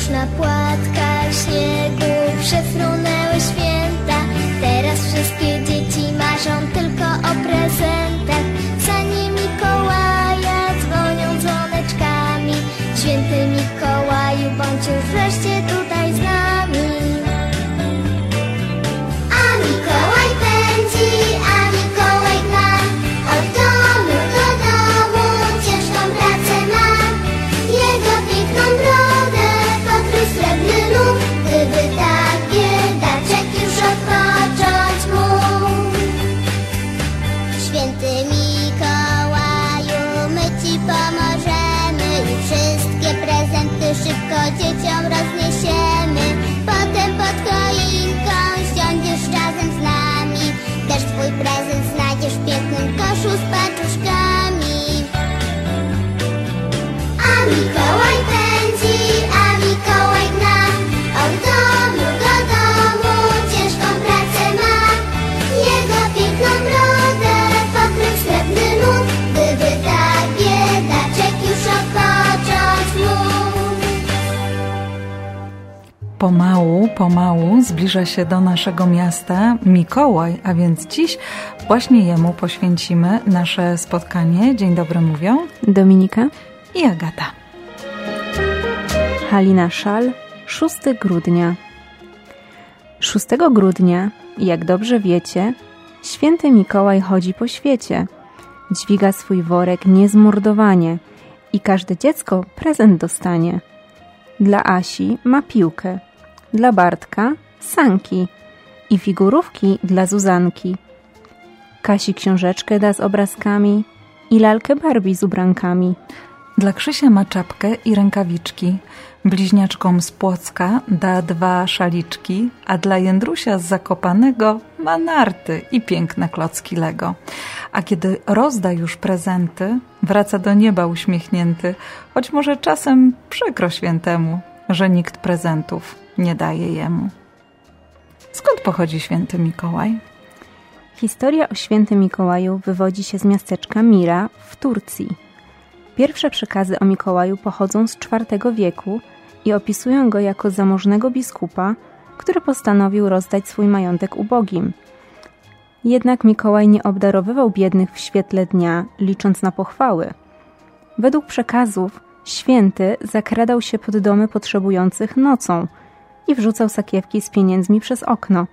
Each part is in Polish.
Już na płatkach śniegu przefrunęły święta. Teraz wszystkie dzieci marzą tylko o prezentach. Sanie Mikołaja dzwonią dzwoneczkami. Święty Mikołaju, bądź już wreszcie конфетную кашу с подливой. Pomału, pomału zbliża się do naszego miasta Mikołaj, a więc dziś właśnie jemu poświęcimy nasze spotkanie. Dzień dobry mówią Dominika, i Agata. Halina Szal, 6 grudnia. 6 grudnia, jak dobrze wiecie, święty Mikołaj chodzi po świecie. Dźwiga swój worek niezmordowanie i każde dziecko prezent dostanie. Dla Asi ma piłkę, dla Bartka sanki i figurówki dla Zuzanki. Kasi książeczkę da z obrazkami i lalkę Barbie z ubrankami. Dla Krzysia ma czapkę i rękawiczki. Bliźniaczkom z Płocka da dwa szaliczki, a dla Jędrusia z Zakopanego ma narty i piękne klocki Lego. A kiedy rozda już prezenty, wraca do nieba uśmiechnięty, choć może czasem przykro świętemu, że nikt prezentów nie daje jemu. Skąd pochodzi święty Mikołaj? Historia o świętym Mikołaju wywodzi się z miasteczka Mira w Turcji. Pierwsze przekazy o Mikołaju pochodzą z IV wieku i opisują go jako zamożnego biskupa, który postanowił rozdać swój majątek ubogim. Jednak Mikołaj nie obdarowywał biednych w świetle dnia, licząc na pochwały. Według przekazów święty zakradał się pod domy potrzebujących nocą i wrzucał sakiewki z pieniędzmi przez okno.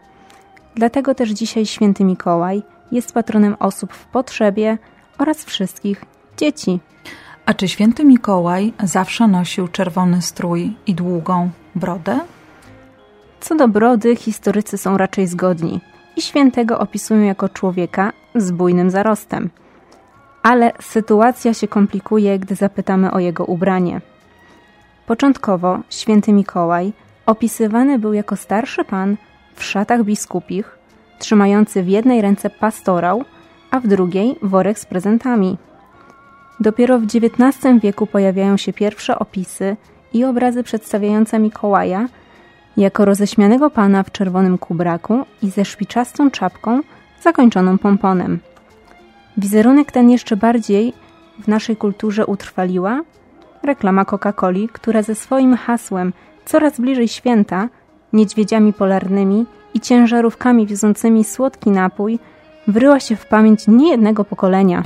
Dlatego też dzisiaj święty Mikołaj jest patronem osób w potrzebie oraz wszystkich dzieci. A czy święty Mikołaj zawsze nosił czerwony strój i długą brodę? Co do brody, historycy są raczej zgodni i świętego opisują jako człowieka z bujnym zarostem. Ale sytuacja się komplikuje, gdy zapytamy o jego ubranie. Początkowo święty Mikołaj opisywany był jako starszy pan w szatach biskupich, trzymający w jednej ręce pastorał, a w drugiej worek z prezentami. Dopiero w XIX wieku pojawiają się pierwsze opisy i obrazy przedstawiające Mikołaja jako roześmianego pana w czerwonym kubraku i ze szpiczastą czapką zakończoną pomponem. Wizerunek ten jeszcze bardziej w naszej kulturze utrwaliła reklama Coca-Coli, która ze swoim hasłem coraz bliżej święta, niedźwiedziami polarnymi i ciężarówkami wiozącymi słodki napój wryła się w pamięć niejednego pokolenia.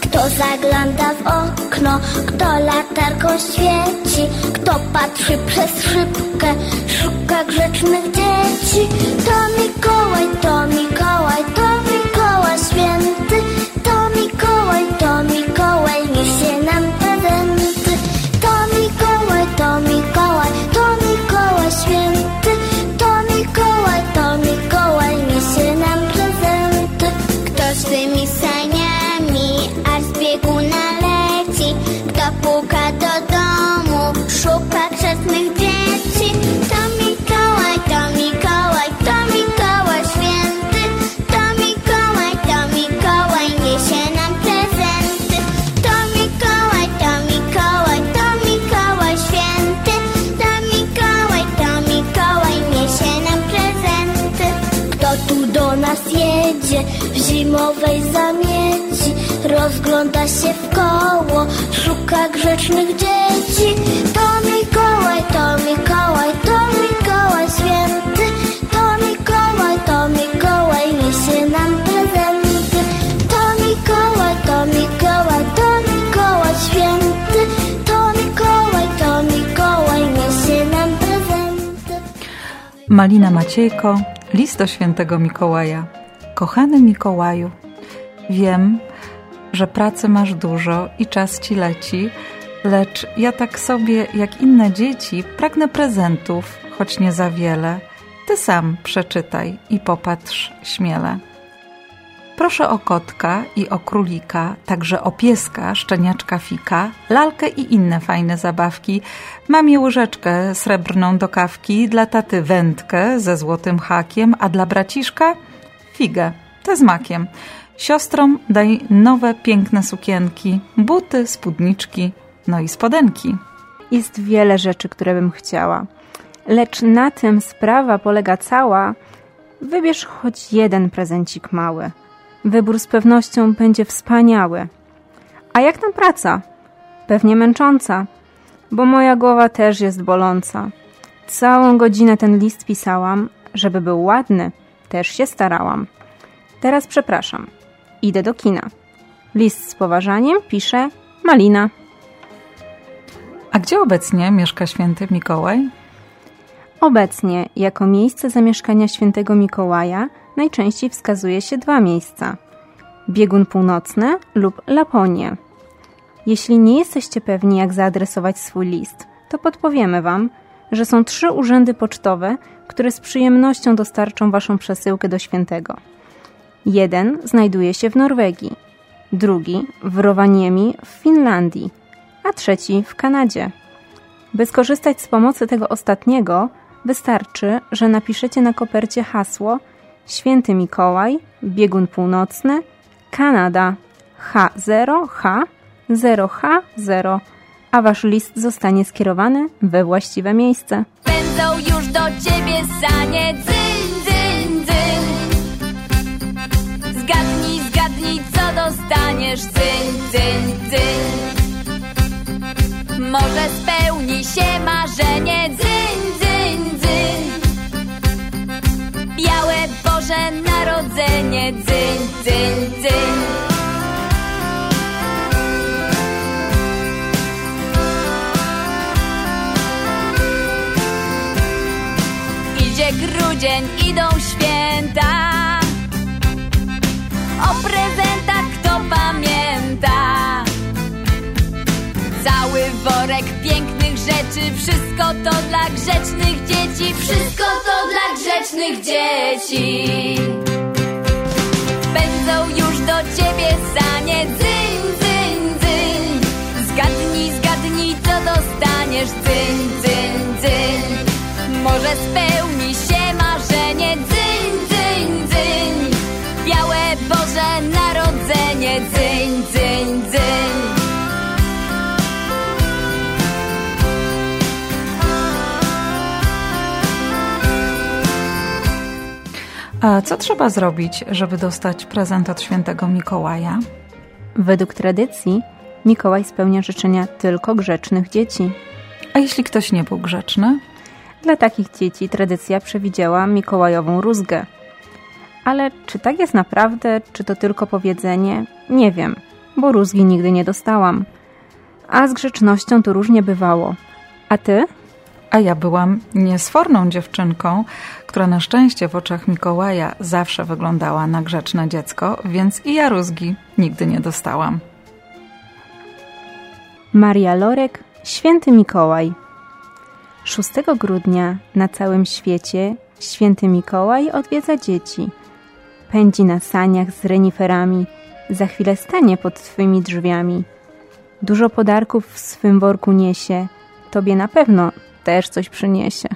Kto zagląda w okno, kto latarką świeci, kto patrzy przez szybkę, szuka grzecznych dzieci. Grzecznych dzieci. To Mikołaj, to Mikołaj, to Mikołaj święty. To Mikołaj, to Mikołaj, niesie nam prezenty. To Mikołaj, to Mikołaj, to Mikołaj święty. To Mikołaj, to Mikołaj, niesie nam prezenty. Malina Maciejko, list do świętego Mikołaja. Kochany Mikołaju, wiem, że pracy masz dużo i czas ci leci, lecz ja tak sobie, jak inne dzieci, pragnę prezentów, choć nie za wiele. Ty sam przeczytaj i popatrz śmiele. Proszę o kotka i o królika, także o pieska, szczeniaczka fika, lalkę i inne fajne zabawki. Mamie łyżeczkę srebrną do kawki, dla taty wędkę ze złotym hakiem, a dla braciszka figę, te z makiem. Siostrom daj nowe, piękne sukienki, buty, spódniczki, no i spodenki. Jest wiele rzeczy, które bym chciała. Lecz na tym sprawa polega cała. Wybierz choć jeden prezencik mały. Wybór z pewnością będzie wspaniały. A jak tam praca? Pewnie męcząca, bo moja głowa też jest boląca. Całą godzinę ten list pisałam, żeby był ładny, też się starałam. Teraz przepraszam, idę do kina. List z poważaniem pisze Malina. A gdzie obecnie mieszka święty Mikołaj? Obecnie jako miejsce zamieszkania świętego Mikołaja najczęściej wskazuje się dwa miejsca: biegun północny lub Laponię. Jeśli nie jesteście pewni, jak zaadresować swój list, to podpowiemy Wam, że są trzy urzędy pocztowe, które z przyjemnością dostarczą Waszą przesyłkę do świętego. Jeden znajduje się w Norwegii, drugi w Rovaniemi w Finlandii, a trzeci w Kanadzie. By skorzystać z pomocy tego ostatniego, wystarczy, że napiszecie na kopercie hasło Święty Mikołaj, biegun północny, Kanada H0H 0H0, a wasz list zostanie skierowany we właściwe miejsce. Będą już do ciebie sanie Idzie grudzień, idą święta. O prezentach kto pamięta? Cały worek pięknych rzeczy Wszystko to dla grzecznych dzieci Wszystko to dla grzecznych dzieci Będą już do ciebie sanie. Dzyń, dzyń, dzyń Zgadnij, zgadnij co dostaniesz. Dzyń, dzyń A co trzeba zrobić, żeby dostać prezent od świętego Mikołaja? Według tradycji Mikołaj spełnia życzenia tylko grzecznych dzieci. A jeśli ktoś nie był grzeczny? Dla takich dzieci tradycja przewidziała Mikołajową rózgę. Ale czy tak jest naprawdę, czy to tylko powiedzenie? Nie wiem, bo rózgi nigdy nie dostałam. A z grzecznością to różnie bywało. A ty? A ja byłam niesforną dziewczynką, która na szczęście w oczach Mikołaja zawsze wyglądała na grzeczne dziecko, więc i ja rózgi nigdy nie dostałam. Maria Lorek, Święty Mikołaj. 6 grudnia na całym świecie Święty Mikołaj odwiedza dzieci. Pędzi na saniach z reniferami, za chwilę stanie pod twymi drzwiami. Dużo podarków w swym worku niesie, tobie na pewno też coś przyniesie.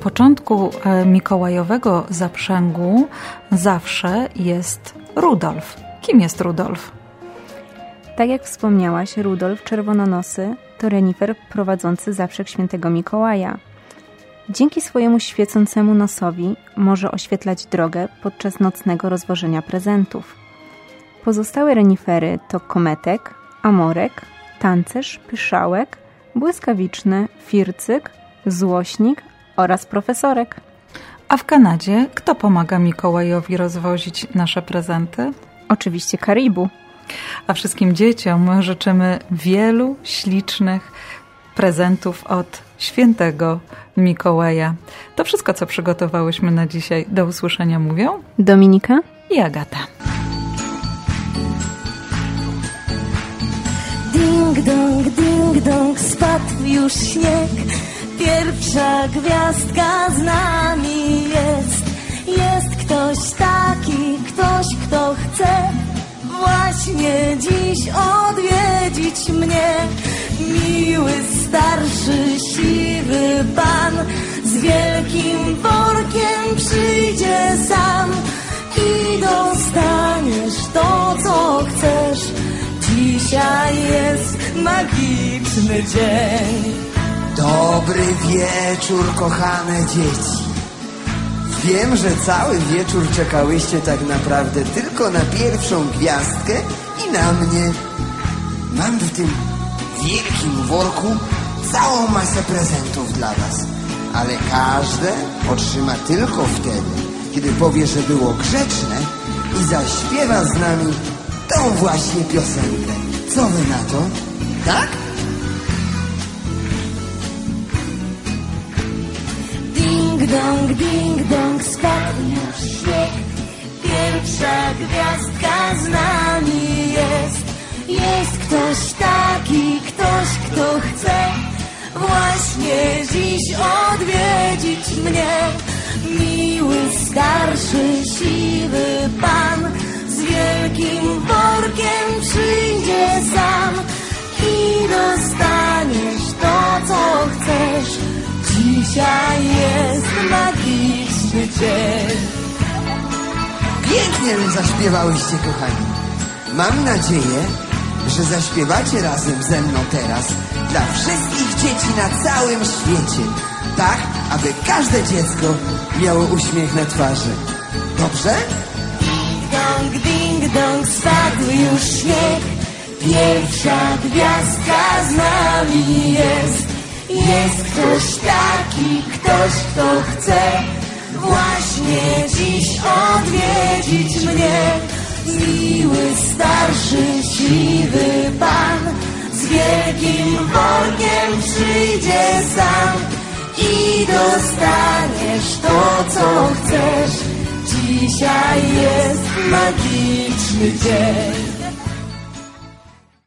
Początku e, mikołajowego zaprzęgu zawsze jest Rudolf. Kim jest Rudolf? Tak jak wspomniałaś, Rudolf Czerwononosy to renifer prowadzący zaprzeg świętego Mikołaja. Dzięki swojemu świecącemu nosowi może oświetlać drogę podczas nocnego rozwożenia prezentów. Pozostałe renifery to kometek, amorek, tancerz, pyszałek, błyskawiczny, fircyk, złośnik oraz profesorek. A w Kanadzie kto pomaga Mikołajowi rozwozić nasze prezenty? Oczywiście Karibu. A wszystkim dzieciom życzymy wielu ślicznych prezentów od świętego Mikołaja. To wszystko, co przygotowałyśmy na dzisiaj. Do usłyszenia mówią Dominika i Agata. Ding dong, ding dong, spadł już śnieg. Pierwsza gwiazdka z nami jest. Jest ktoś taki, ktoś, kto chce właśnie dziś odwiedzić mnie. Miły, starszy, siwy pan z wielkim workiem przyjdzie sam i dostaniesz to, co chcesz. Dzisiaj jest magiczny dzień. Dobry wieczór, kochane dzieci. Wiem, że cały wieczór czekałyście tak naprawdę tylko na pierwszą gwiazdkę i na mnie. Mam w tym wielkim worku całą masę prezentów dla was. Ale każde otrzyma tylko wtedy, kiedy powie, że było grzeczne i zaśpiewa z nami tą właśnie piosenkę. Co wy na to? Tak? Dong, ding dong, spadł już śnieg. Pierwsza gwiazdka z nami jest. Jest ktoś taki, ktoś, kto chce właśnie dziś odwiedzić mnie. Miły, starszy, siwy pan z wielkim workiem przyjdzie sam i dostaniesz to, co chcesz. Dzisiaj jest magiczny dzień. Pięknie zaśpiewałyście, kochani. Mam nadzieję, że zaśpiewacie razem ze mną teraz dla wszystkich dzieci na całym świecie. Tak, aby każde dziecko miało uśmiech na twarzy. Dobrze? Ding dong, ding dong, spadł już śnieg. Pierwsza gwiazdka z nami jest. Jest ktoś taki, ktoś, kto chce właśnie dziś odwiedzić mnie. Miły, starszy, siwy pan z wielkim workiem przyjdzie sam i dostaniesz to, co chcesz. Dzisiaj jest magiczny dzień.